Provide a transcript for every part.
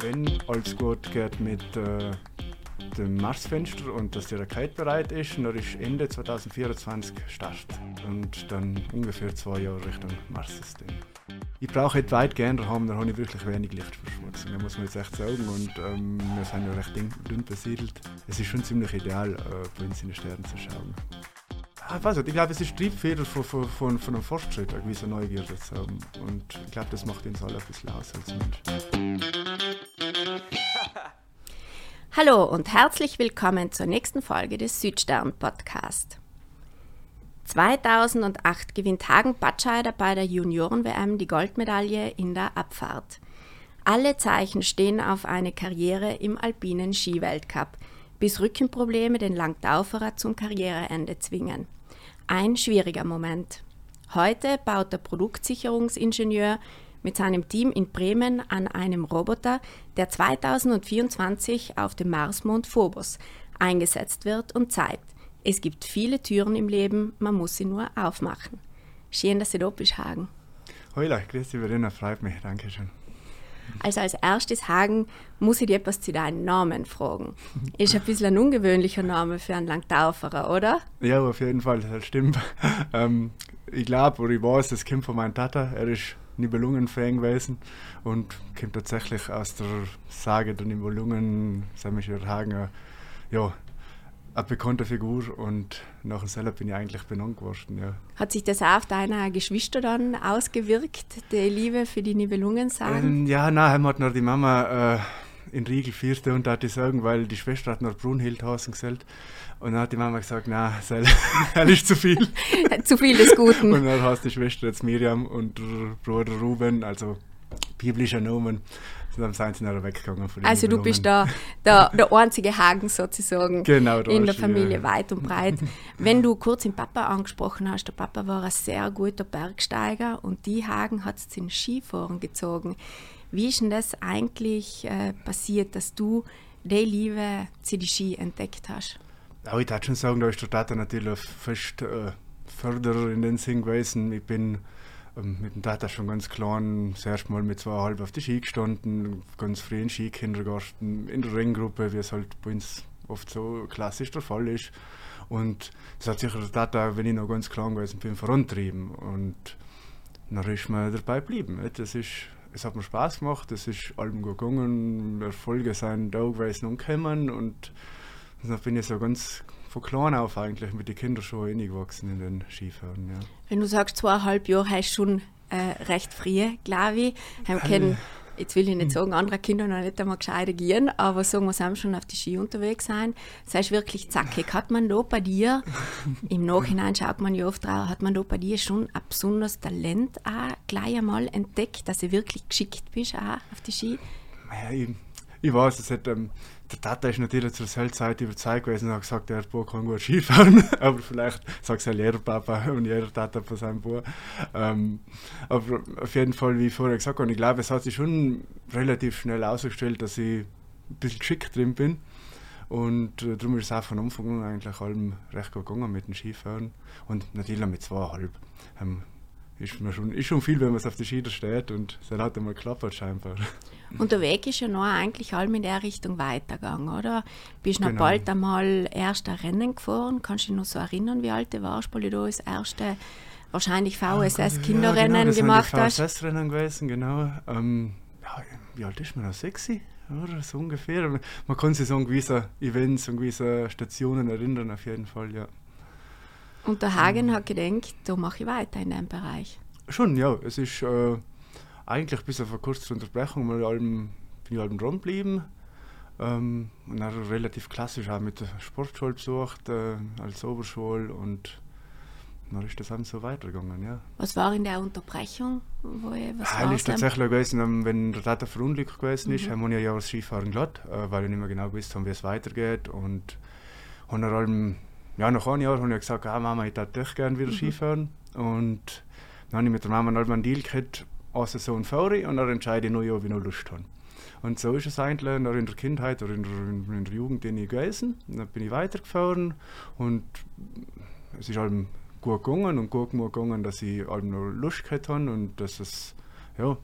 Wenn alles gut geht mit äh, dem Marsfenster und dass die Rakete bereit ist, dann ist Ende 2024 Start und dann ungefähr zwei Jahre Richtung Mars-System. Ich brauche etwa weit gerne haben, da habe ich wirklich wenig Lichtverschmutzung, muss man jetzt echt sagen. Und ähm, wir sind ja recht dünn besiedelt. Es ist schon ziemlich ideal, äh, in den Sternen zu schauen. Ah, ich, weiß nicht, ich glaube, es ist Triebfeder von, von, von, von einem Fortschritt, eine gewisse Neugierde zu haben. Und ich glaube, das macht uns alle ein bisschen aus als Mensch. Hallo und herzlich willkommen zur nächsten Folge des Südstern Podcast. 2008 gewinnt Hagen Batscheider bei der Junioren-WM die Goldmedaille in der Abfahrt. Alle Zeichen stehen auf eine Karriere im alpinen Skiweltcup, bis Rückenprobleme den Langtauferer zum Karriereende zwingen. Ein schwieriger Moment. Heute baut der Produktsicherungsingenieur mit seinem Team in Bremen an einem Roboter, der 2024 auf dem Marsmond Phobos eingesetzt wird und zeigt, es gibt viele Türen im Leben, man muss sie nur aufmachen. Schön, dass Sie da bist, Hagen. Hola, grüß dich, Verena, freut mich, danke schön. Also als erstes, Hagen, muss ich dir etwas zu deinem Namen fragen. Ist ein bisschen ein ungewöhnlicher Name für einen Langtauferer, oder? Ja, auf jeden Fall, das stimmt. ähm, ich glaube, oder ich weiß, das kommt von meinem Tata. Er ist Nibelungen-Fan gewesen und kommt tatsächlich aus der Sage der Nibelungen, wir Hagen, ja, eine bekannte Figur und nachher selber bin ich eigentlich benannt geworden. Ja. Hat sich das auch auf deine Geschwister dann ausgewirkt, die Liebe für die Nibelungen sagen? Ähm, ja, nein, hat noch die Mama äh, in Riegel vierte und hat die sagen, weil die Schwester hat noch Brunhild Hasen gesagt. Und dann hat die Mama gesagt, nein, das ist zu viel. zu viel des Guten. Und dann heißt die Schwester jetzt Miriam und der Bruder Ruben, also biblischer Nomen. Dann sind sie nachher weggegangen von Also du bist da der, der einzige Hagen sozusagen genau, in der Familie ja. weit und breit. Wenn du kurz den Papa angesprochen hast, der Papa war ein sehr guter Bergsteiger und die Hagen hat es zum Skifahren gezogen. Wie ist denn das eigentlich äh, passiert, dass du die Liebe zu den Ski entdeckt hast? Ja, ich würde schon sagen, da ist der Tata natürlich fest äh, Förderer in den Sinn gewesen. Ich bin mit dem Tata schon ganz klein, das erste Mal mit zweieinhalb auf die Ski gestanden, ganz früh in Skikindergarten, in der Ringgruppe, wie es halt bei uns oft so klassisch der Fall ist. Und das hat sicher der Tata, wenn ich noch ganz klein gewesen bin, vorantrieben. Und dann ist man dabei geblieben. Das ist, es hat mir Spaß gemacht, es ist allem gegangen, Erfolge sind da gewesen und gekommen und dann bin ich so ganz von klein auf eigentlich mit den Kindern schon reingewachsen in den Skifahren. Ja. Wenn du sagst, zweieinhalb Jahre hast du schon äh, recht früh, glaube ich. Haben können, jetzt will ich nicht hm. sagen, andere Kinder noch nicht einmal gescheiter gehen, aber sagen wir, haben schon auf die Ski unterwegs sein. Das heißt wirklich zackig. Hat man da bei dir, im Nachhinein schaut man ja oft drauf, hat man da bei dir schon ein besonderes Talent auch gleich einmal entdeckt, dass du wirklich geschickt bist auch auf die Ski? Ja, ich, ich weiß, es hat, ähm, der Tata ist natürlich zur Zeit überzeugt gewesen und hat gesagt, der Bub kann gut Skifahren, aber vielleicht sagt es ja jeder Papa und jeder Tata von seinem Bub. Ähm, aber auf jeden Fall, wie ich vorher gesagt habe, ich glaube, es hat sich schon relativ schnell ausgestellt, dass ich ein bisschen geschickt drin bin. Und äh, darum ist es auch von Anfang an eigentlich allem recht gut gegangen mit dem Skifahren. Und natürlich mit zweieinhalb. Ähm, ist, mir schon, ist schon viel, wenn man es auf die Skier steht und es hat einmal geklappt scheinbar. Und der Weg ist ja noch eigentlich allem in der Richtung weitergegangen, oder? Bist genau. noch bald einmal erste Rennen gefahren? Kannst du dich noch so erinnern, wie alt du warst, weil du das erste wahrscheinlich VSS-Kinderrennen ja, genau, gemacht hast? VSS-Rennen gewesen, genau. Ähm, ja, wie alt ist man noch? Sexy? Oder so ungefähr. Man kann sich so an gewisse Events und gewisse Stationen erinnern, auf jeden Fall, ja. Und der Hagen mhm. hat gedacht, da mache ich weiter in dem Bereich. Schon, ja. Es ist äh, eigentlich bis auf eine kurze Unterbrechung mal allem, bin ich allem dran geblieben. Ähm, und dann relativ klassisch auch mit der Sportschule besucht, äh, als Oberschule und dann ist das dann so weitergegangen, ja. Was war in der Unterbrechung? Wo ich, was ja, ist tatsächlich gewesen, ähm, wenn der Tata verunglückt gewesen mhm. ist, haben wir ja das Skifahren gelassen, äh, weil wir nicht mehr genau gewusst haben, wie es weitergeht und haben dann allem ja, nach einem Jahr habe ich gesagt, ah, Mama, ich würde doch gerne wieder mhm. Skifahren. Und dann habe ich mit der Mama noch einen Deal gehabt, eine Saison fahre und dann entscheide ich noch, ob ich noch Lust habe. Und so ist es eigentlich noch in der Kindheit oder in der, in der Jugend in gewesen. Dann bin ich weitergefahren und es ist allem gut gegangen und gut gegangen, dass ich allem noch Lust gehabt habe und dass es, ja,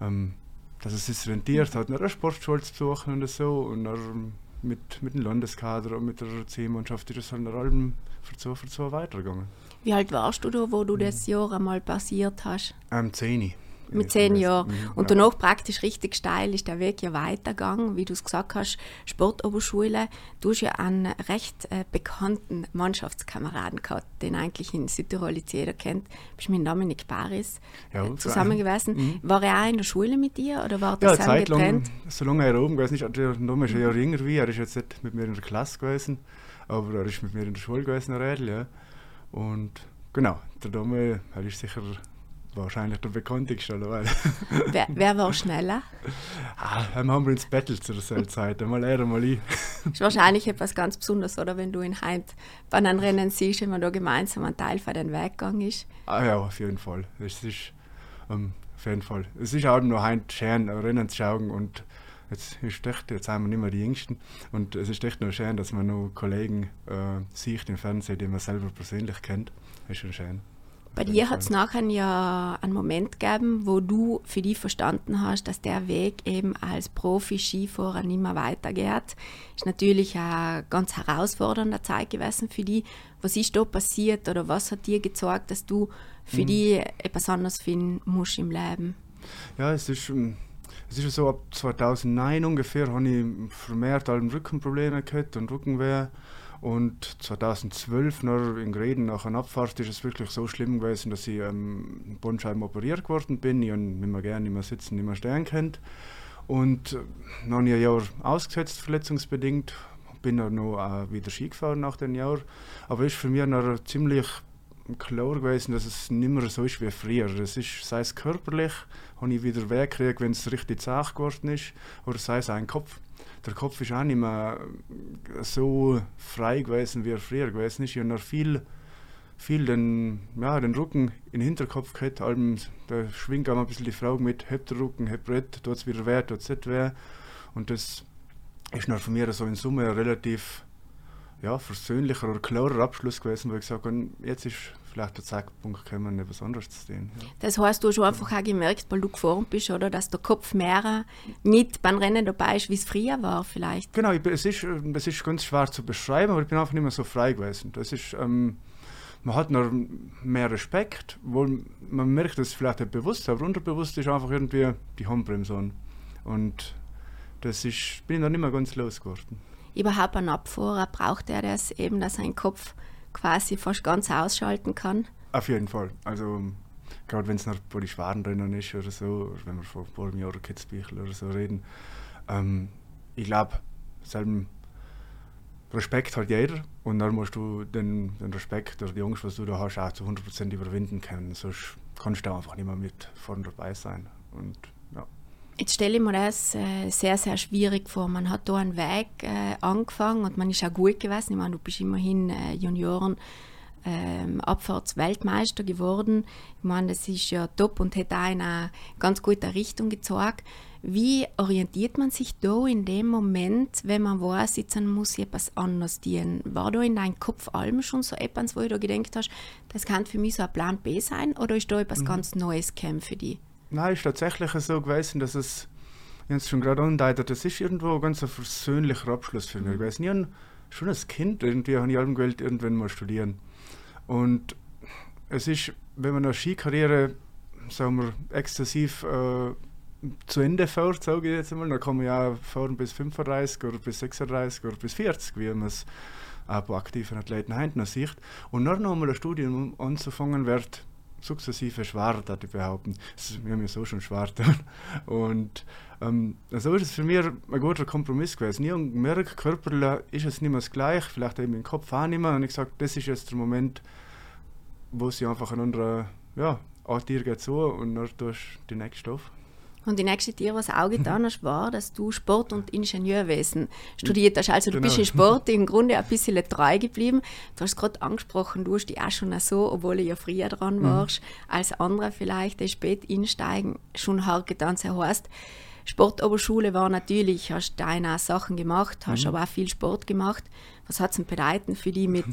ähm, dass es sich rentiert hat, eine Sportschule zu besuchen und so. Und dann mit, mit dem Landeskader und mit der C-Mannschaft ist es halt nach allem für zwei, für zwei weitergegangen. Wie alt warst du da, wo du das Jahr einmal passiert hast? Ähm, zehn. Mit zehn Jahren. Mhm, und danach praktisch richtig steil ist der Weg ja weitergegangen. Wie du es gesagt hast, Sportoberschule. Du hast ja einen recht äh, bekannten Mannschaftskameraden gehabt, den eigentlich in Südtirol jetzt jeder kennt. Bist mit Dominik Paris ja, äh, zusammen gewesen. Mhm. War er auch in der Schule mit dir oder war das ja, Zeit? Lang, solange er oben gewesen ist, der Name ist ja jünger wie er ist jetzt nicht mit mir in der Klasse gewesen, aber er ist mit mir in der Schule gewesen, Rädel, ja. Und genau, der Dome, er ist sicher wahrscheinlich der bekannteste. Oder? wer, wer war schneller? Ah, haben wir uns Battle zur selben Zeit, mal er, mal ich. ist wahrscheinlich etwas ganz Besonderes, oder? Wenn du in Heint bei einem Rennen siehst, wenn man da gemeinsam ein Teil von den Weg gegangen ist. Ah ja, auf jeden Fall. Es ist, ähm, auf jeden Fall. Es ist auch noch Heint schön, Rennen zu schauen und jetzt ist echt, jetzt sind wir nicht mehr die Jüngsten und es ist echt noch schön, dass man noch Kollegen äh, sieht im Fernsehen, die man selber persönlich kennt. Das ist schon schön. Bei dir hat es nachher ja einen Moment gegeben, wo du für dich verstanden hast, dass der Weg eben als Profi-Skifahrer nicht mehr weitergeht. Ist natürlich eine ganz herausfordernde Zeit gewesen für dich. Was ist da passiert oder was hat dir gezeigt, dass du für mhm. dich etwas anderes finden musst im Leben? Ja, es ist, ähm, es ist so ab 2009 ungefähr, habe ich vermehrt Rückenprobleme gehabt und Rückenweh. Und 2012 noch in Greden nach einer Abfahrt ist es wirklich so schlimm gewesen, dass ich ähm, Bandscheiben operiert worden bin. Ich nicht mehr gerne, nicht mehr sitzen, nicht mehr stehen könnt. Und äh, noch ein Jahr ausgesetzt, verletzungsbedingt. Bin dann noch äh, wieder Ski gefahren nach dem Jahr. Aber ist für mich noch ziemlich klar gewesen, dass es nicht mehr so ist wie früher. Es ist, sei es körperlich, habe ich wieder wegkriegt, wenn es richtig zart geworden ist, oder sei es ein Kopf der Kopf ist auch nicht mehr so frei gewesen, wie er früher gewesen ist. Ich habe noch viel, viel den, ja, den Rücken in den Hinterkopf gehabt. Allem, da schwingt auch ein bisschen die Frage mit, hebt der Rücken, hebt Brett, tut es wieder weh, tut es nicht weh. Und das ist noch von mir so in Summe relativ ja, versöhnlicher oder klarer Abschluss gewesen, wo ich gesagt habe, jetzt ist vielleicht der Zeitpunkt gekommen, etwas anderes zu tun. Ja. Das heißt, du hast einfach auch gemerkt, weil du gefahren bist, oder, dass der Kopf mehr nicht beim Rennen dabei ist, wie es früher war vielleicht? Genau, es ist, es ist ganz schwer zu beschreiben, aber ich bin einfach nicht mehr so frei gewesen. Das ist, ähm, man hat noch mehr Respekt, wo man merkt, dass es vielleicht nicht bewusst, aber unterbewusst ist einfach irgendwie die Handbremse Und das ist, bin ich noch nicht mehr ganz losgeworden. Überhaupt ein Abfahrer braucht er das eben, dass sein Kopf quasi fast ganz ausschalten kann? Auf jeden Fall. Also gerade wenn es noch bei den Schwaden drinnen ist oder so, oder wenn wir von einem Jahr Kitzbüchel oder so reden, ähm, ich glaube, selben Respekt hat jeder und dann musst du den, den Respekt oder die Angst, was du da hast, auch zu 100% überwinden können. Sonst kannst du einfach nicht mehr mit vorne dabei sein. Und Jetzt stelle ich mir das äh, sehr, sehr schwierig vor. Man hat da einen Weg äh, angefangen und man ist auch gut gewesen. Ich meine, du bist immerhin äh, Junioren ähm, Abfahrtsweltmeister geworden. Ich meine, das ist ja top und hat auch in eine ganz gute Richtung gezeigt. Wie orientiert man sich da in dem Moment, wenn man weiß, jetzt muss ich etwas anderes dienen? War da in deinem Kopf allem schon so etwas, wo du gedacht hast, das kann für mich so ein Plan B sein oder ist da etwas mhm. ganz Neues gekommen für dich? Nein, ist tatsächlich so gewesen, dass es, jetzt schon gerade andeutet, das ist irgendwo ein ganz ein versöhnlicher Abschluss für mich gewesen. Ich habe schon als Kind irgendwie habe ich allem gewählt, irgendwann mal studieren. Und es ist, wenn man eine Skikarriere, sagen wir, exzessiv äh, zu Ende fährt, sage ich jetzt einmal, dann kann man ja fahren bis 35 oder bis 36 oder bis 40, wie man es auch bei aktiven Athleten heute noch sieht. Und dann nochmal ein Studium anzufangen, wird sukzessive schwer, würde ich behaupten. Wir haben ja so schon schwer Und ähm, so ist es für mich ein guter Kompromiss gewesen. Ich habe körperlich ist es nicht mehr das Gleiche, vielleicht eben im Kopf auch nicht mehr. Und ich gesagt, das ist jetzt der Moment, wo sie einfach ein anderer, ja, Art dir geht so und dann tust du die nächste auf. Und die nächste Tier, was auch getan hast, war, dass du Sport- und Ingenieurwesen studiert hast. Also du genau. bist im Sport im Grunde ein bisschen treu geblieben. Du hast gerade angesprochen, du hast dich auch schon so, obwohl du ja früher dran mhm. warst, mhm. als andere vielleicht, die spät einsteigen, schon hart getan. Das heißt, Sportoberschule war natürlich, hast deine Sachen gemacht, hast mhm. aber auch viel Sport gemacht. Was hat es denn bedeuten für dich mit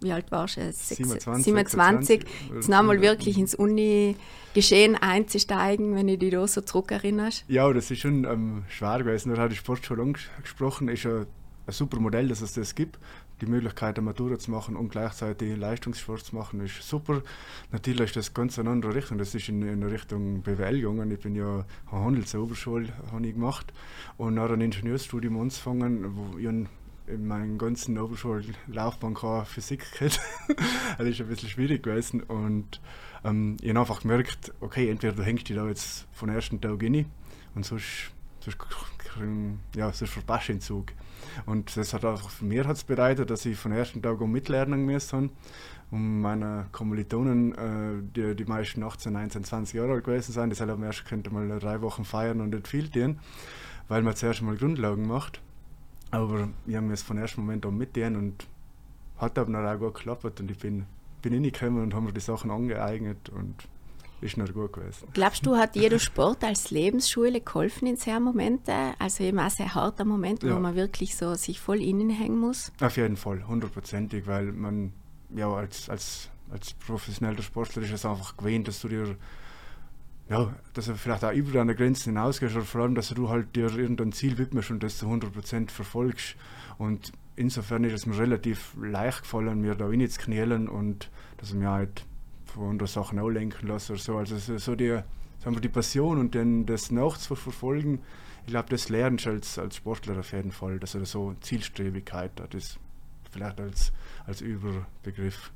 wie alt warst du? 27. 27. Jetzt nochmal wirklich ins Uni-Geschehen einzusteigen, wenn du dich da so zurückerinnerst? Ja, das ist schon ähm, schwer gewesen. Da hat die Sportschule angesprochen, ist ein, ein super Modell, dass es das gibt. Die Möglichkeit, eine Matura zu machen und gleichzeitig Leistungssport zu machen, ist super. Natürlich ist das ganz eine andere Richtung. Das ist in, in Richtung BWL gegangen. Ich bin ja eine Handelsoberschule ich gemacht und nach ein Ingenieursstudium angefangen, wo ich in meiner ganzen Oberschullaufbahn keine Physik gehabt. das ist ein bisschen schwierig gewesen. Und ähm, ich habe einfach gemerkt, okay, entweder du hängst dich da jetzt von ersten Tag rein und sonst, sonst, ja, sonst verpasst du den Zug. Und das hat einfach für mich hat's bereitet, dass ich von ersten Tag um mitlernen müssen um meine Kommilitonen, äh, die, die meisten 18, 19, 20 Jahre alt gewesen sind, die selber erst könnte mal drei Wochen feiern und nicht viel tun, weil man zuerst mal Grundlagen macht. Aber ich habe mir es von ersten Moment an mitgehen und hat aber auch gut geklappt und ich bin, bin reingekommen und habe mir die Sachen angeeignet und ist noch gut gewesen. Glaubst du, hat jeder Sport als Lebensschule geholfen in sehr Momente? Also eben auch sehr harter Moment, ja. wo man wirklich so sich voll innen hängen muss? Auf jeden Fall, hundertprozentig, weil man ja als, als, als professioneller Sportler ist es einfach gewöhnt, dass du dir ja, dass du vielleicht auch über deine Grenzen hinausgehst oder vor allem, dass du halt dir irgendein Ziel widmest und das zu 100% verfolgst. Und insofern ist es mir relativ leicht gefallen, mir da reinzuknälen und dass ich mir halt von anderen Sachen auch lenken lasse oder so. Also so die, sagen wir, die Passion und dann das nachzuverfolgen, ich glaube, das lernst du als, als Sportler auf jeden Fall, dass er so Zielstrebigkeit, das ist vielleicht als, als Überbegriff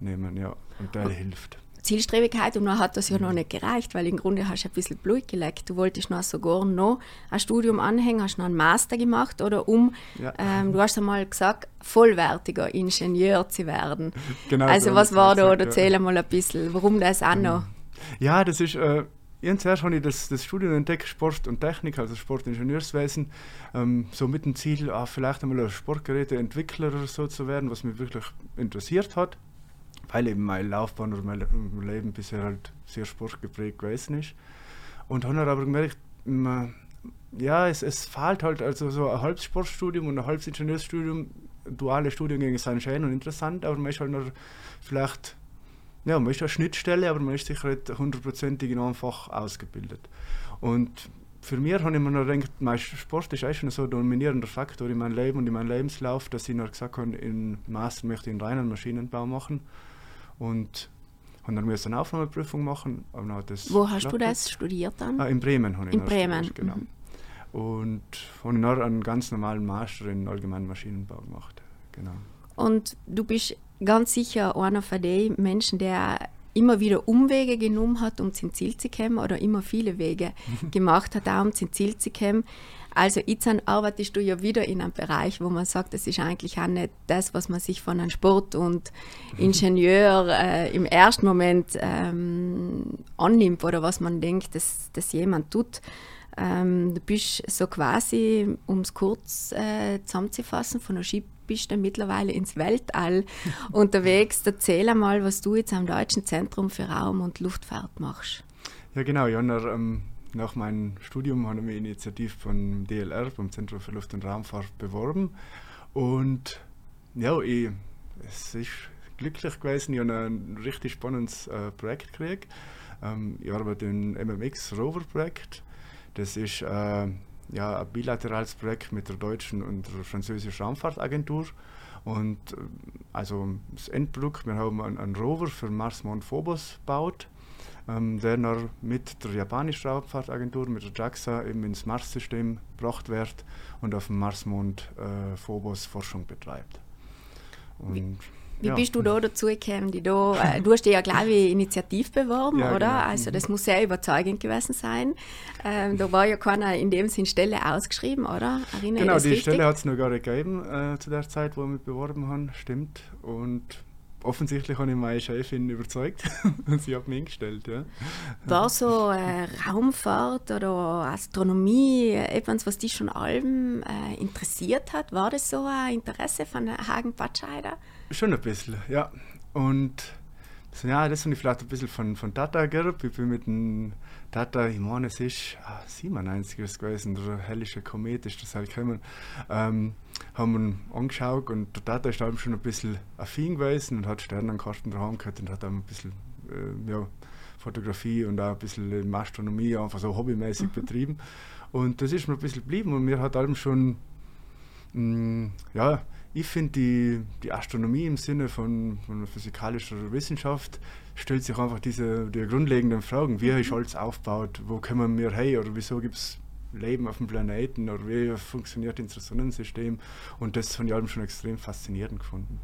nehmen, ja, und der hilft. Zielstrebigkeit und dann hat das ja noch nicht gereicht, weil im Grunde hast du ein bisschen Blut geleckt. Du wolltest noch sogar noch ein Studium anhängen, hast noch einen Master gemacht oder um, ja. ähm, du hast einmal gesagt, vollwertiger Ingenieur zu werden. Genau. Also was war da, oder erzähl ja. mal ein bisschen, warum das auch noch? Ja, das ist, äh, zuerst habe ich das, das Studium entdeckt, Sport und Technik, also Sportingenieurswesen, ähm, so mit dem Ziel, ah, vielleicht einmal ein Sportgeräteentwickler oder so zu werden, was mich wirklich interessiert hat weil eben meine Laufbahn oder mein Leben bisher halt sehr sportgeprägt gewesen ist. Und habe aber gemerkt, ja, es, es fehlt halt also so ein halbes Sportstudium und ein halbes Ingenieursstudium. Duale Studiengänge sind schön und interessant, aber man ist halt noch vielleicht, ja, man ist eine Schnittstelle, aber man ist sicher nicht hundertprozentig in einem Fach ausgebildet. Und für mich habe ich mir noch gedacht, mein Sport ist eigentlich schon so ein dominierender Faktor in meinem Leben und in meinem Lebenslauf, dass ich noch gesagt habe, in Master möchte ich einen reinen Maschinenbau machen und habe dann musste eine Aufnahmeprüfung machen. Wo hast du das studiert dann? Ah, in Bremen habe ich In Bremen, studiert, genau. Mhm. Und habe dann einen ganz normalen Master in allgemeinen Maschinenbau gemacht. Genau. Und du bist ganz sicher einer von den Menschen, der immer wieder Umwege genommen hat, um zum Ziel zu kommen oder immer viele Wege gemacht hat, auch um zum Ziel zu kommen. Also jetzt arbeitest du ja wieder in einem Bereich, wo man sagt, das ist eigentlich auch nicht das, was man sich von einem Sport und Ingenieur äh, im ersten Moment ähm, annimmt oder was man denkt, dass, dass jemand tut. Ähm, du bist so quasi, um es kurz äh, zusammenzufassen, von der Skipiste mittlerweile ins Weltall unterwegs. Erzähl einmal, was du jetzt am Deutschen Zentrum für Raum- und Luftfahrt machst. Ja genau, Jonna, ähm, nach meinem Studium habe ich mich initiativ vom DLR, vom Zentrum für Luft- und Raumfahrt, beworben. Und ja, ich, es ist glücklich gewesen. Ich habe ein richtig spannendes äh, Projekt gekriegt. Ähm, ich arbeite im MMX Rover Projekt. Das ist äh, ja, ein bilaterales Projekt mit der deutschen und der französischen Raumfahrtagentur. Und äh, also das Endprodukt, wir haben einen, einen Rover für Mars, Mond, Phobos gebaut ähm, der noch mit der japanischen Raumfahrtagentur, mit der JAXA, eben ins Mars-System gebracht wird und auf dem Marsmond äh, Phobos Forschung betreibt. Und, wie, wie ja. bist du da dazu gekommen? Die da, äh, du hast dich ja, glaube ich, initiativ beworben, ja, oder? Genau. Also das mhm. muss sehr überzeugend gewesen sein. Ähm, da war ja keiner in dem Sinn Stelle ausgeschrieben, oder? Erinnere genau, die richtig? Stelle hat es noch gar nicht gegeben äh, zu der Zeit, wo wir beworben haben, stimmt. Und offensichtlich habe ich meine Chefin überzeugt und sie hat mich eingestellt. Ja. War so äh, Raumfahrt oder Astronomie etwas, was dich schon allem äh, interessiert hat? War das so ein Interesse von Hagen Batscheider? Schon ein bisschen, ja. Und ja, das habe ich vielleicht ein bisschen von, von Tata geerbt. Ich bin mit dem Tata, ich meine, es ist ah, 97 gewesen, der hellische Komet ist das halt gekommen. Ähm, haben wir ihn angeschaut und der Tata ist dann schon ein bisschen affin gewesen und hat Sternenkarten daheim gehabt und hat dann ein bisschen äh, ja, Fotografie und auch ein bisschen Astronomie einfach so hobbymäßig mhm. betrieben. Und das ist mir ein bisschen geblieben und mir hat allem schon, mh, mm, ja, ich finde die, die Astronomie im Sinne von, von physikalischer Wissenschaft stellt sich einfach diese die grundlegenden Fragen. Wie ist mhm. alles aufgebaut? Wo kommen wir her? Oder wieso gibt es Leben auf dem Planeten? Oder wie funktioniert das Sonnensystem? Und das habe ich allem schon extrem faszinierend gefunden.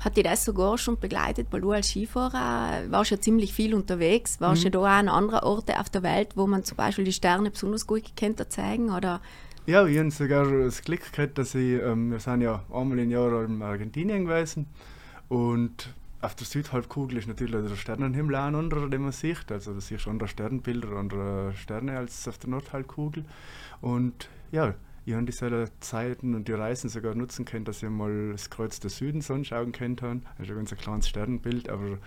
Hat dich das sogar schon begleitet, weil du als Skifahrer warst ja ziemlich viel unterwegs. Warst mhm. ja da auch an anderen Orten auf der Welt, wo man zum Beispiel die Sterne besonders gut gekannt zeigen? Oder ja, ich habe sogar das Glück gehabt, dass ich, ähm, wir sind ja einmal im Jahr in Argentinien gewesen und auf der Südhalbkugel ist natürlich der Sternenhimmel auch ein anderer, den man sieht. Also da siehst du andere Sternbilder, andere Sterne als auf der Nordhalbkugel. Und ja, ich habe diese Zeiten und die Reisen sogar nutzen können, dass ich mal das Kreuz des Südens anschauen könnte. Das ist ein ganz kleines Sternbild, aber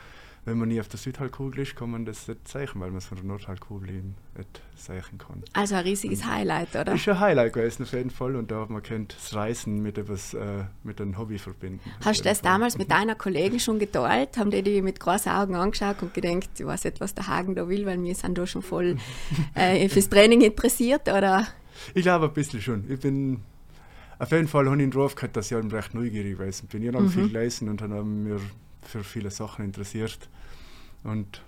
wenn man nie auf der Südhalbkugel ist, kann man das nicht zeichnen, weil man es von der Nordhalbkugel eben nicht zeichnen kann. Also ein riesiges Highlight, oder? Ist ein Highlight gewesen auf jeden Fall und da hat man kennt das Reisen mit etwas, äh, mit einem Hobby verbinden. Hast du das Fall. damals mit deiner Kollegin schon geteilt? Haben die dich mit großen Augen angeschaut und gedacht, ich weiß nicht, was der Hagen da will, weil wir sind da schon voll äh, fürs Training interessiert, oder? Ich glaube ein bisschen schon. Ich bin auf jeden Fall habe ich drauf gehabt, dass ich halt recht neugierig gewesen bin. Ich habe mhm. viel gelesen und dann haben mir für viele Sachen interessiert. Und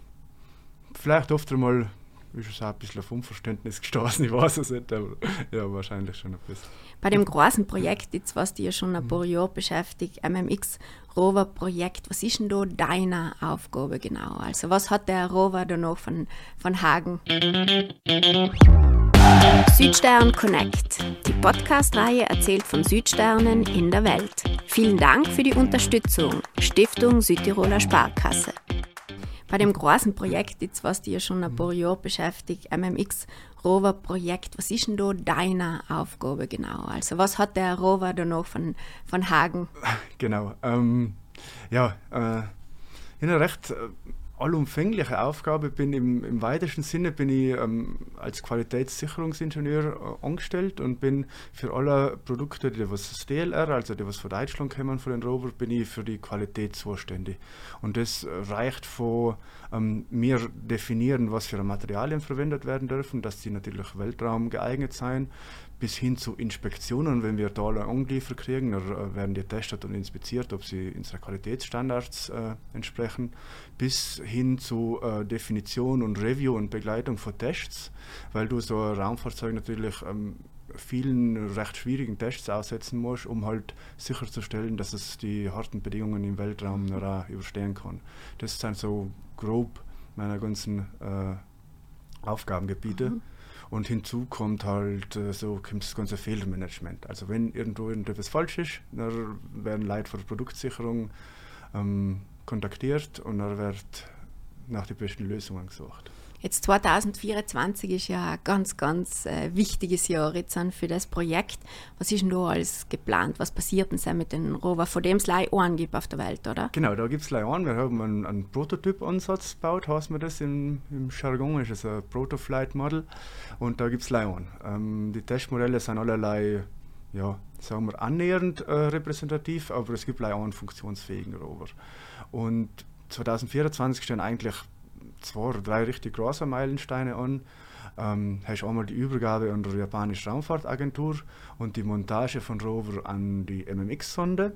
vielleicht oft einmal ist es auch ein bisschen auf Unverständnis gestoßen, ich weiß es nicht, aber ja, wahrscheinlich schon ein bisschen. Bei dem großen Projekt, jetzt was dich ja schon ein paar Jahre beschäftigt, MMX Rover Projekt, was ist denn da deine Aufgabe genau? Also was hat der Rover da noch von, von Hagen? Südstern Connect. Die Podcast-Reihe erzählt von Südsternen in der Welt. Vielen Dank für die Unterstützung. Stiftung Südtiroler Sparkasse. Bei dem großen Projekt, jetzt was dich ja schon ein paar Jahre beschäftigt, MMX Rover Projekt, was ist denn da deine Aufgabe genau? Also was hat der Rover da noch von, von Hagen? Genau. Ähm, ja, äh, in recht äh, allumfängliche Aufgabe bin im, im weitesten Sinne bin ich ähm, als Qualitätssicherungsingenieur äh, angestellt und bin für alle Produkte, die was DLR, also die was von Deutschland kommen, von den Rover, bin ich für die Qualität zuständig. Und das reicht von ähm, mir definieren, was für Materialien verwendet werden dürfen, dass die natürlich Weltraum geeignet sein, bis hin zu Inspektionen. Wenn wir da Anliefer kriegen, dann äh, werden die getestet und inspiziert, ob sie unseren Qualitätsstandards äh, entsprechen, bis hin zu äh, Definition und Review und Begleitung von Tests, weil du so ein Raumfahrzeug natürlich ähm, vielen recht schwierigen Tests aussetzen musst, um halt sicherzustellen, dass es die harten Bedingungen im Weltraum noch auch überstehen kann. Das sind so grob meine ganzen äh, Aufgabengebiete. Mhm. Und hinzu kommt halt äh, so kommt das ganze Fehlermanagement. Also wenn irgendwo irgendetwas falsch ist, dann werden Leute von der Produktsicherung ähm, kontaktiert und dann wird nach den besten Lösungen gesucht. Jetzt 2024 ist ja ein ganz, ganz äh, wichtiges Jahr jetzt für das Projekt. Was ist denn da alles geplant? Was passiert denn mit den Rover, von dem es einen gibt auf der Welt, oder? Genau, da gibt es einen. Wir haben einen, einen Prototyp-Ansatz gebaut, heißt man das im, im Jargon, ist das ein Protoflight-Model und da gibt es einen. Ähm, die Testmodelle sind allerlei ja, sagen wir, annähernd äh, repräsentativ, aber es gibt leider auch einen funktionsfähigen Rover. Und 2024 stehen eigentlich zwei oder drei richtig große Meilensteine an. Ähm, hast einmal die Übergabe an die japanische Raumfahrtagentur und die Montage von Rover an die MMX-Sonde,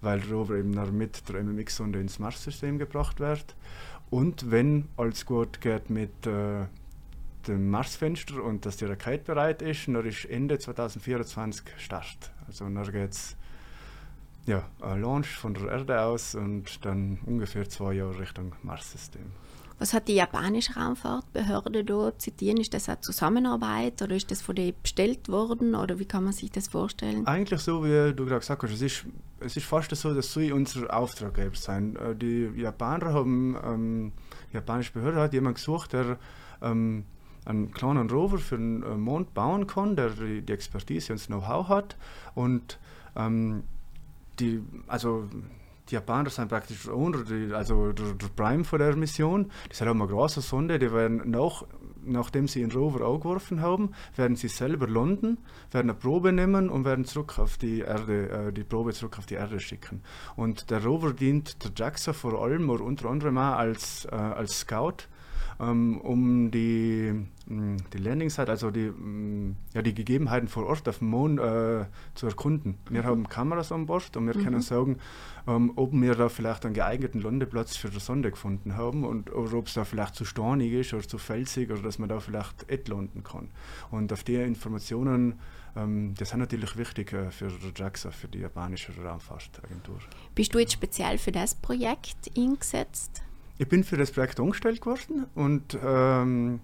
weil Rover eben mit der MMX-Sonde ins Mars-System gebracht wird. Und wenn alles gut geht mit äh, dem Marsfenster und dass die Rakete bereit ist, dann ist Ende 2024 Start. Also dann geht es ja, Launch von der Erde aus und dann ungefähr zwei Jahre Richtung Mars-System. Was hat die japanische Raumfahrtbehörde da zitieren? Ist das eine Zusammenarbeit oder ist das von denen bestellt worden oder wie kann man sich das vorstellen? Eigentlich so, wie du gerade gesagt hast, es ist, es ist fast so, dass sie unser Auftraggeber sind. Äh, die Japaner haben, ähm, die japanische Behörde hat jemanden gesucht, der ähm, einen kleinen Rover für den äh, Mond bauen kann, der die, die Expertise und das Know-how hat und ähm, die, also die Japaner sind praktisch unter die, also der, der Prime von der Mission. Die sind eine große Sonde, die werden nach, nachdem sie den Rover angeworfen haben, werden sie selber landen, werden eine Probe nehmen und werden zurück auf die Erde, äh, die Probe zurück auf die Erde schicken. Und der Rover dient der JAXA vor allem oder unter anderem auch als, äh, als Scout um die, mm, die Landing-Site, also die, mm, ja, die Gegebenheiten vor Ort auf dem Mond äh, zu erkunden. Wir haben Kameras an Bord und wir mhm. können sagen, ähm, ob wir da vielleicht einen geeigneten Landeplatz für die Sonde gefunden haben und oder ob es da vielleicht zu stornig ist oder zu felsig oder dass man da vielleicht nicht landen kann. Und auf die Informationen ähm, das ist natürlich wichtig äh, für JAXA, für die japanische Raumfahrtagentur. Bist du jetzt speziell für das Projekt eingesetzt? Ich bin für das Projekt angestellt geworden und ähm,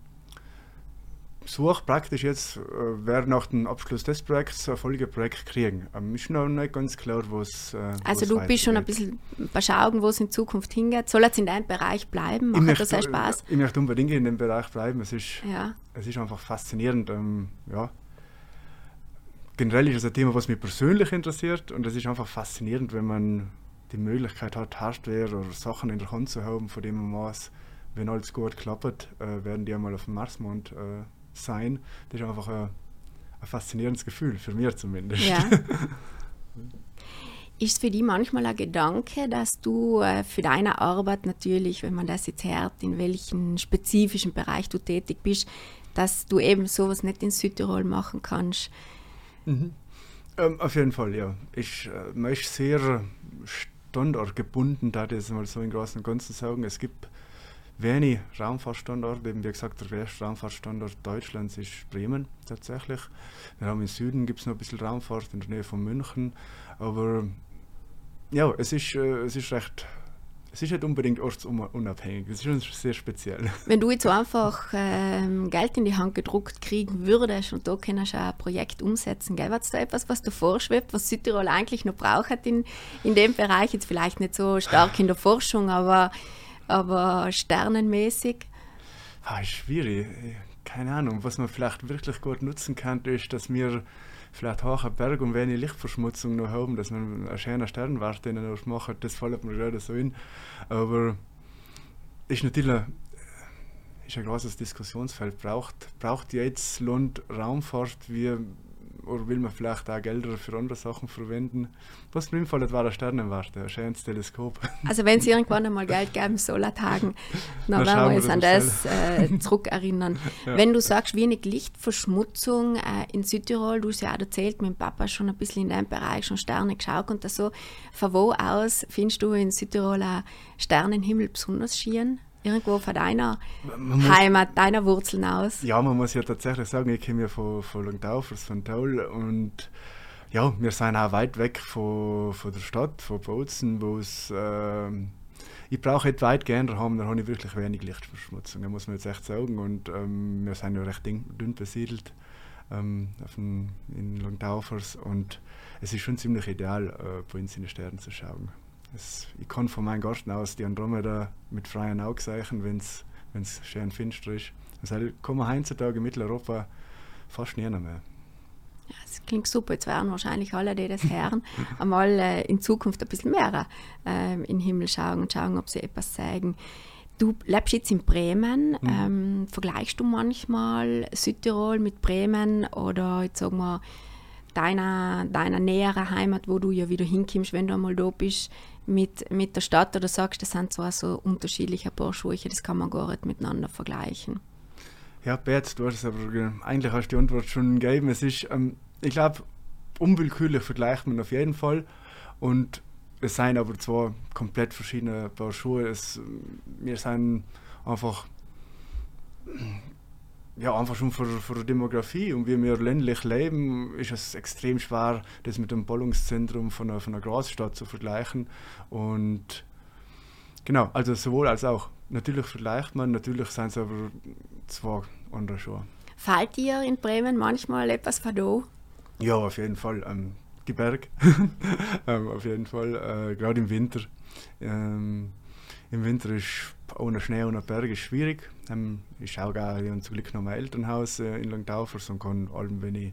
suche praktisch jetzt, äh, wer nach dem Abschluss des Projekts ein Folgeprojekt kriegen. Ähm, ist noch nicht ganz klar, was. Äh, also, du bist schon ein bisschen schauen, wo es in Zukunft hingeht. Soll es in deinem Bereich bleiben? Macht möchte, das auch Spaß? Ich möchte unbedingt in dem Bereich bleiben. Es ist, ja. es ist einfach faszinierend. Ähm, ja. Generell ist es ein Thema, was mich persönlich interessiert und es ist einfach faszinierend, wenn man die Möglichkeit hat, Hardware oder Sachen in der Hand zu haben, von denen man weiß, wenn alles gut klappt, äh, werden die einmal auf dem Marsmond äh, sein. Das ist einfach ein, ein, faszinierendes Gefühl, für mich zumindest. Ja. ist es für dich manchmal ein Gedanke, dass du äh, für deine Arbeit natürlich, wenn man das jetzt hört, in welchem spezifischen Bereich du tätig bist, dass du eben sowas nicht in Südtirol machen kannst? Mhm. Ähm, auf jeden Fall, ja. Ich äh, möchte sehr Standort gebunden, da das mal so im Großen und Ganzen sagen. Es gibt wenig Raumfahrtstandorte. Eben wie gesagt, der größte Raumfahrtstandort Deutschlands ist Bremen tatsächlich. Wir haben im Süden gibt es noch ein bisschen Raumfahrt in der Nähe von München. Aber ja, es ist, äh, es ist recht es ist nicht unbedingt ortsunabhängig, es ist schon sehr speziell. Wenn du jetzt so einfach ähm, Geld in die Hand gedruckt kriegen würdest und da kannst du ein Projekt umsetzen, gäbe es da etwas, was da vorschwebt, was Südtirol eigentlich noch braucht in, in dem Bereich, jetzt vielleicht nicht so stark in der Forschung, aber, aber sternenmäßig? Ah, schwierig, keine Ahnung, was man vielleicht wirklich gut nutzen kann, ist, dass wir vielleicht hoher Berg und wenig Lichtverschmutzung noch haben, dass man einen schönen Sternwarte noch machen, das fällt mir gerade so in. Aber ist natürlich ein, ist ein großes Diskussionsfeld. Braucht, braucht jetzt Land Raumfahrt wie oder will man vielleicht auch Gelder für andere Sachen verwenden? Was mir empfohlen war der Sternenwarte, ein schönes Teleskop. Also wenn es irgendwann einmal Geld geben soll, Tagen, dann werden wir uns an das äh, zurückerinnern. ja. Wenn du sagst, wenig Lichtverschmutzung äh, in Südtirol, du hast ja auch erzählt, mein Papa schon ein bisschen in deinem Bereich schon Sterne geschaut und das so. Von wo aus findest du in Südtirol auch Sternenhimmel besonders schieren? Irgendwo von deiner muss, Heimat, deiner Wurzeln aus? Ja, man muss ja tatsächlich sagen, ich komme ja von, von Langtaufers, von Taul und ja, wir sind auch weit weg von, von der Stadt, von Bozen, wo es äh, ich brauche etwas weit gerne haben, da habe ich wirklich wenig Lichtverschmutzung, da muss man jetzt echt sagen. Und ähm, wir sind ja recht dünn, dünn besiedelt ähm, den, in Langtaufers und es ist schon ziemlich ideal, äh, bei uns in die Sterne zu schauen. Ich kann von meinem Garten aus die Andromeda mit freien Augen sehen, wenn es schön finster ist. Das kann man heutzutage in Mitteleuropa fast nie mehr. Ja, das klingt super. Jetzt werden wahrscheinlich alle, die das hören, einmal äh, in Zukunft ein bisschen mehr äh, in den Himmel schauen und schauen, ob sie etwas zeigen. Du lebst jetzt in Bremen. Mhm. Ähm, vergleichst du manchmal Südtirol mit Bremen oder jetzt sagen wir deiner, deiner näheren Heimat, wo du ja wieder hinkommst, wenn du einmal da bist? Mit, mit der Stadt oder sagst, das sind zwar so unterschiedliche paar Schuhe, das kann man gar nicht miteinander vergleichen? Ja, Bert, du hast es aber eigentlich hast die Antwort schon gegeben. Es ist, ähm, ich glaube, unwillkürlich vergleicht man auf jeden Fall und es sind aber zwei komplett verschiedene Paar Schuhe. Es, wir sind einfach ja, einfach schon für, für die Demografie und wie wir ländlich leben, ist es extrem schwer, das mit dem Ballungszentrum von einer, von einer Großstadt zu vergleichen. Und genau, also sowohl als auch. Natürlich vergleicht man, natürlich sind es aber zwei andere Schuhe. Fällt dir in Bremen manchmal etwas von Ja, auf jeden Fall. Ähm, die Berg, ähm, auf jeden Fall, äh, gerade im Winter. Ähm, Im Winter ist ohne Schnee und Berge ist schwierig. Ähm, ich schaue auch ich zum Glück noch mein Elternhaus äh, in Langtaufers und kann allem, wenn ich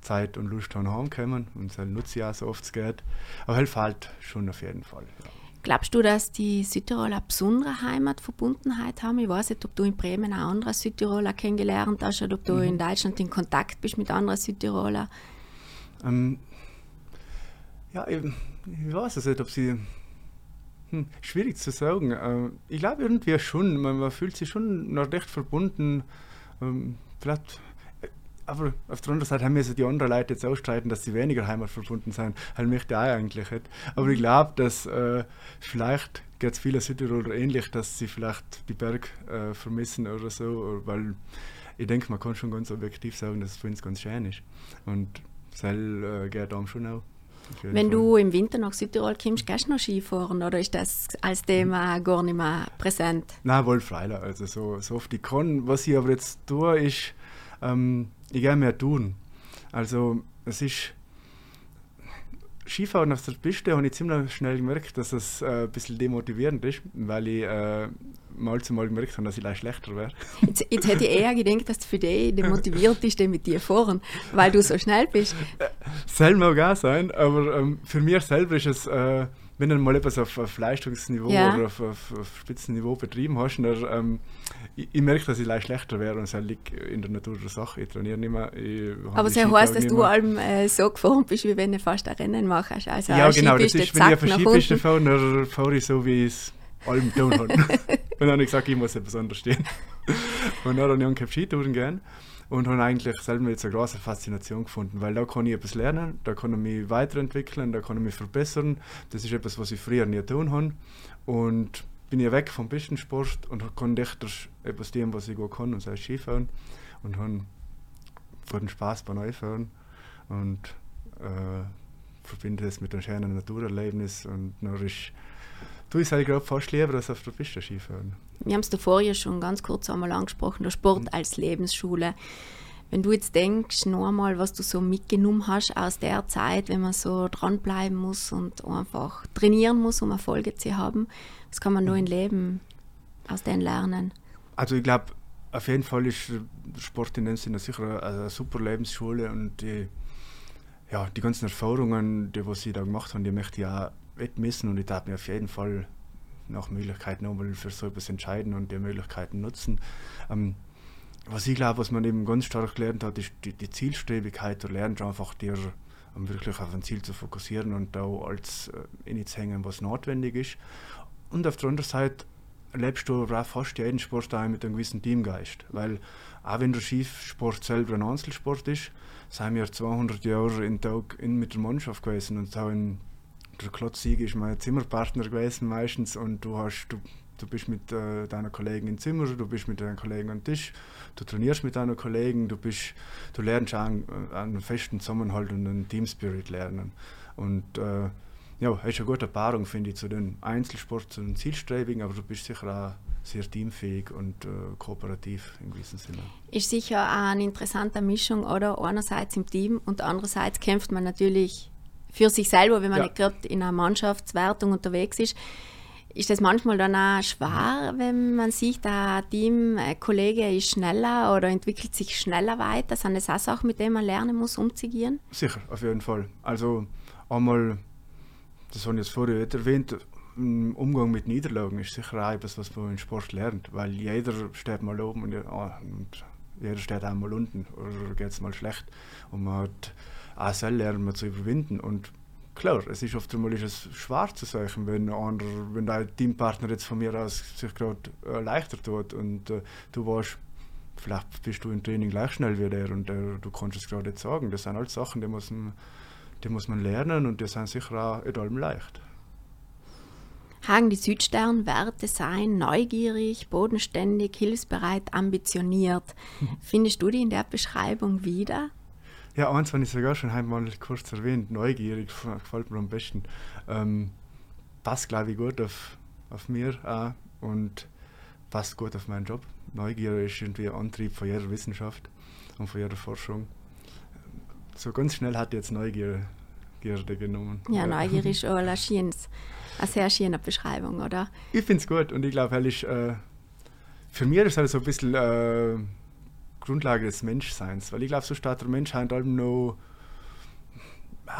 Zeit und Lust habe, heimkommen. Und das nutze ich auch so oft es geht. Aber es fällt schon auf jeden Fall. Ja. Glaubst du, dass die Südtiroler besondere Heimatverbundenheit haben? Ich weiß nicht, ob du in Bremen auch andere Südtiroler kennengelernt hast oder ob du mhm. in Deutschland in Kontakt bist mit anderen Südtiroler. Ähm, ja, ich, ich weiß es nicht, ob sie hm, schwierig zu sagen. Äh, ich glaube irgendwie schon, man, man, fühlt sich schon noch recht verbunden. Ähm, vielleicht, äh, aber auf der anderen Seite haben wir so die anderen Leute jetzt ausstreiten, dass sie weniger heimatverbunden sind. Halt möchte ich eigentlich nicht. Aber ich glaube, dass äh, vielleicht geht es vielen Südtiroler ähnlich, dass sie vielleicht die Berg äh, vermissen oder so, weil ich denke, man kann schon ganz objektiv sagen, dass es für uns ganz schön ist. Und das äh, geht einem schon auch. Wenn Fall. du im Winter nach Südtirol kommst, gehst du noch Skifahren oder ist das als Thema gar nicht mehr präsent? Nein, wohl freilich. Also so, so oft ich kann. Was ich aber jetzt tue, ist, ähm, ich gehe mehr tun. Also es ist Skifahren auf der Piste habe ich ziemlich schnell gemerkt, dass es äh, ein bisschen demotivierend ist, weil ich äh, mal zu mal gemerkt habe, dass ich leicht schlechter wäre. Jetzt, jetzt, hätte ich eher gedacht, dass für dich demotiviert ist, mit dir fahren, weil du so schnell bist. Soll mag auch sein, aber ähm, für mich selber ist es äh, wenn du mal etwas auf, auf Leistungsniveau ja. oder auf, auf, auf, Spitzenniveau betrieben hast, dann, ähm, ich, ich, merke, dass ich leicht schlechter wäre und es liegt in der Natur der Sache. Ich trainiere nicht mehr. Aber es heißt, dass du allem äh, so geformt bist, wie wenn du fast ein Rennen machst. Also ja, genau. Das ist, wenn ich auf eine Skipiste fahre, dann fahre ich so, wie ich es allem tun habe. und dann habe ich gesagt, ich muss etwas anderes stehen. und dann habe ich einen Skitouren gehen und habe eigentlich selber jetzt eine große Faszination gefunden, weil da kann ich etwas lernen, da kann ich mich weiterentwickeln, da kann ich mich verbessern. Das ist etwas, was ich früher nie tun habe. Und bin ich weg vom Pistensport und kann echt etwas tun, was ich gut kann, und sei Skifahren. Und habe den Spaß beim Neufahren und äh, verbinde das mit einem schönen Naturerlebnis und dann ist tue ich es halt fast lieber als auf der Piste Skifahren. Wir haben es davor ja schon ganz kurz einmal angesprochen, der Sport mhm. als Lebensschule. Wenn du jetzt denkst, noch einmal, was du so mitgenommen hast aus der Zeit, wenn man so dranbleiben muss und einfach trainieren muss, um Erfolge zu haben, was kann man nur im mhm. Leben aus denen lernen? Also ich glaube, auf jeden Fall ist Sport in dem Sinne sicher eine, eine super Lebensschule und die, ja, die ganzen Erfahrungen, die was ich da gemacht habe, die möchte ich auch mitmessen und ich darf mir auf jeden Fall nach Möglichkeiten nochmal für so etwas entscheiden und die Möglichkeiten nutzen. Ähm, was ich glaube, was man eben ganz stark gelernt hat, ist die, die Zielstrebigkeit. Du lernst einfach dir um wirklich auf ein Ziel zu fokussieren und da als äh, zu hängen, was notwendig ist. Und auf der anderen Seite lebst du auch fast jeden Sport ein mit einem gewissen Teamgeist. Weil auch wenn der Skisport selber ein Einzelsport ist, sind wir 200 Jahre in Tag in mit der Mannschaft gewesen und haben der Klotzsieg ist mein Zimmerpartner gewesen meistens und du hast du, du bist mit äh, deiner Kollegin im Zimmer, du bist mit deinen Kollegen am Tisch, du trainierst mit deinen Kollegen, du bist du lernst an, an einen festen Zusammenhalt und einen Teamspirit lernen und äh, ja, das ist eine gute Paarung, finde ich, zu den Einzelsport, zu den Zielstrebigen, aber du bist sicher auch sehr teamfähig und äh, kooperativ im gewissen Sinne. Ist sicher eine interessante Mischung, oder? Einerseits im Team und andererseits kämpft man natürlich für sich selber, wenn man ja. nicht gerade in einer Mannschaftswertung unterwegs ist. Ist das manchmal dann auch schwer, wenn man sieht, der Teamkollege ist schneller oder entwickelt sich schneller weiter? Sind das auch Sachen, mit denen man lernen muss, umzugehen? Sicher, auf jeden Fall. Also einmal, das habe ich jetzt vorher erwähnt, im Umgang mit Niederlagen ist sicher auch etwas, was man im Sport lernt, weil jeder steht mal oben und, und jeder steht auch mal unten oder geht es mal schlecht und man hat auch selber lernen zu überwinden. Und klar, es ist oft einmal ist schwer zu sagen, wenn, andere, wenn dein Teampartner jetzt von mir aus sich gerade äh, leichter tut und äh, du weißt, vielleicht bist du im Training gleich schnell wie der und der, du kannst es gerade nicht sagen. Das sind halt Sachen, die muss, man, die muss man lernen und die sind sicher auch nicht allem leicht. Hagen die Südstern-Werte sein, neugierig, bodenständig, hilfsbereit, ambitioniert. Findest du die in der Beschreibung wieder? Ja, eins habe ich sogar schon einmal kurz erwähnt, neugierig, gefällt mir am besten. Ähm, passt, glaube ich, gut auf, auf mir auch und passt gut auf meinen Job. Neugier ist irgendwie ein Antrieb von jeder Wissenschaft und von jeder Forschung. So ganz schnell hat jetzt Neugier Gierde genommen. Ja, Neugier ist auch schönes, eine sehr schöne Beschreibung, oder? Ich finde es gut und ich glaube, ehrlich, äh, für mich ist es halt so ein bisschen äh, Grundlage des Menschseins. Weil ich glaube, so steht der Mensch halt allem noch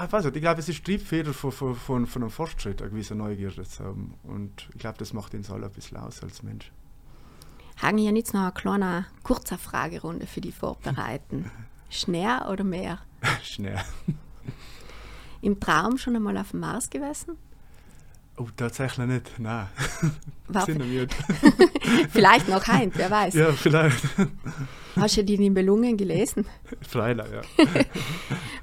ich weiß nicht, ich glaube, es ist Triebfeder von, von, von, einem Fortschritt, eine gewisse Neugierde zu haben. Und ich glaube, das macht uns alle ein bisschen aus als Mensch. Haben wir jetzt noch eine kleine, kurze Fragerunde für die vorbereiten? Schneer oder Meer? Schneer. Im Traum schon einmal auf dem Mars gewesen? Oh, tatsächlich nicht, nein. Sind vielleicht noch ein, wer weiß. Ja, vielleicht. Hast du die Nibelungen gelesen? Freilich, ja.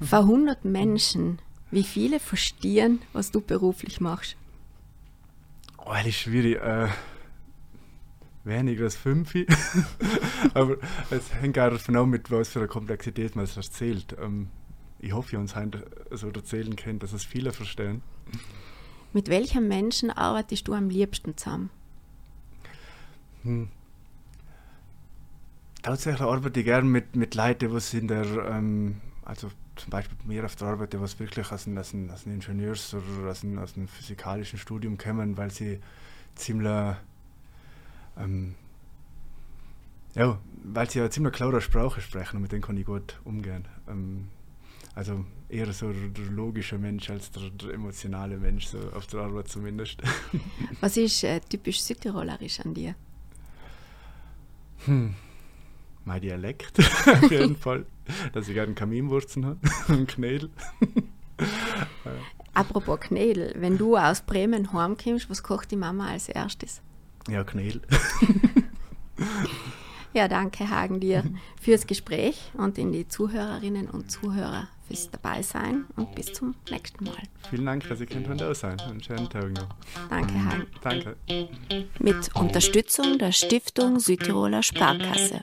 Vor 100 Menschen, wie viele verstehen, was du beruflich machst? Oh, das ist schwierig. Äh, weniger als fünf. Aber es hängt auch davon ab, mit was für einer Komplexität man es erzählt. Ähm, ich hoffe, uns so erzählen können, dass es viele verstehen. Mit welchem Menschen arbeitest du am liebsten zusammen? Hm. Tatsächlich arbeite ich gerne mit, mit Leuten, die in der, ähm, also zum Beispiel bei mir auf der Arbeit, die wirklich aus einem, aus einem, aus einem Ingenieurs- oder aus einem, aus einem physikalischen Studium kommen, weil sie ziemlich, ähm, ja, weil sie ja ziemlich klare Sprache sprechen und mit denen kann ich gut umgehen. Ähm, also eher so der logische Mensch als der, der, emotionale Mensch, so auf der Arbeit zumindest. Was ist äh, typisch südtirolerisch an dir? Hm. Mein Dialekt, auf jeden Fall. Dass ich gerne Kaminwurzen habe und Knädel. Apropos Knädel, wenn du aus Bremen heimkommst, was kocht die Mama als erstes? Ja, Knädel. Ja, danke Hagen dir fürs Gespräch und in die Zuhörerinnen und Zuhörer fürs Dabeisein und bis zum nächsten Mal. Vielen Dank, dass ihr könnt da sein. Einen schönen Tag noch. Danke, Hein. Danke. Mit Unterstützung der Stiftung Südtiroler Sparkasse.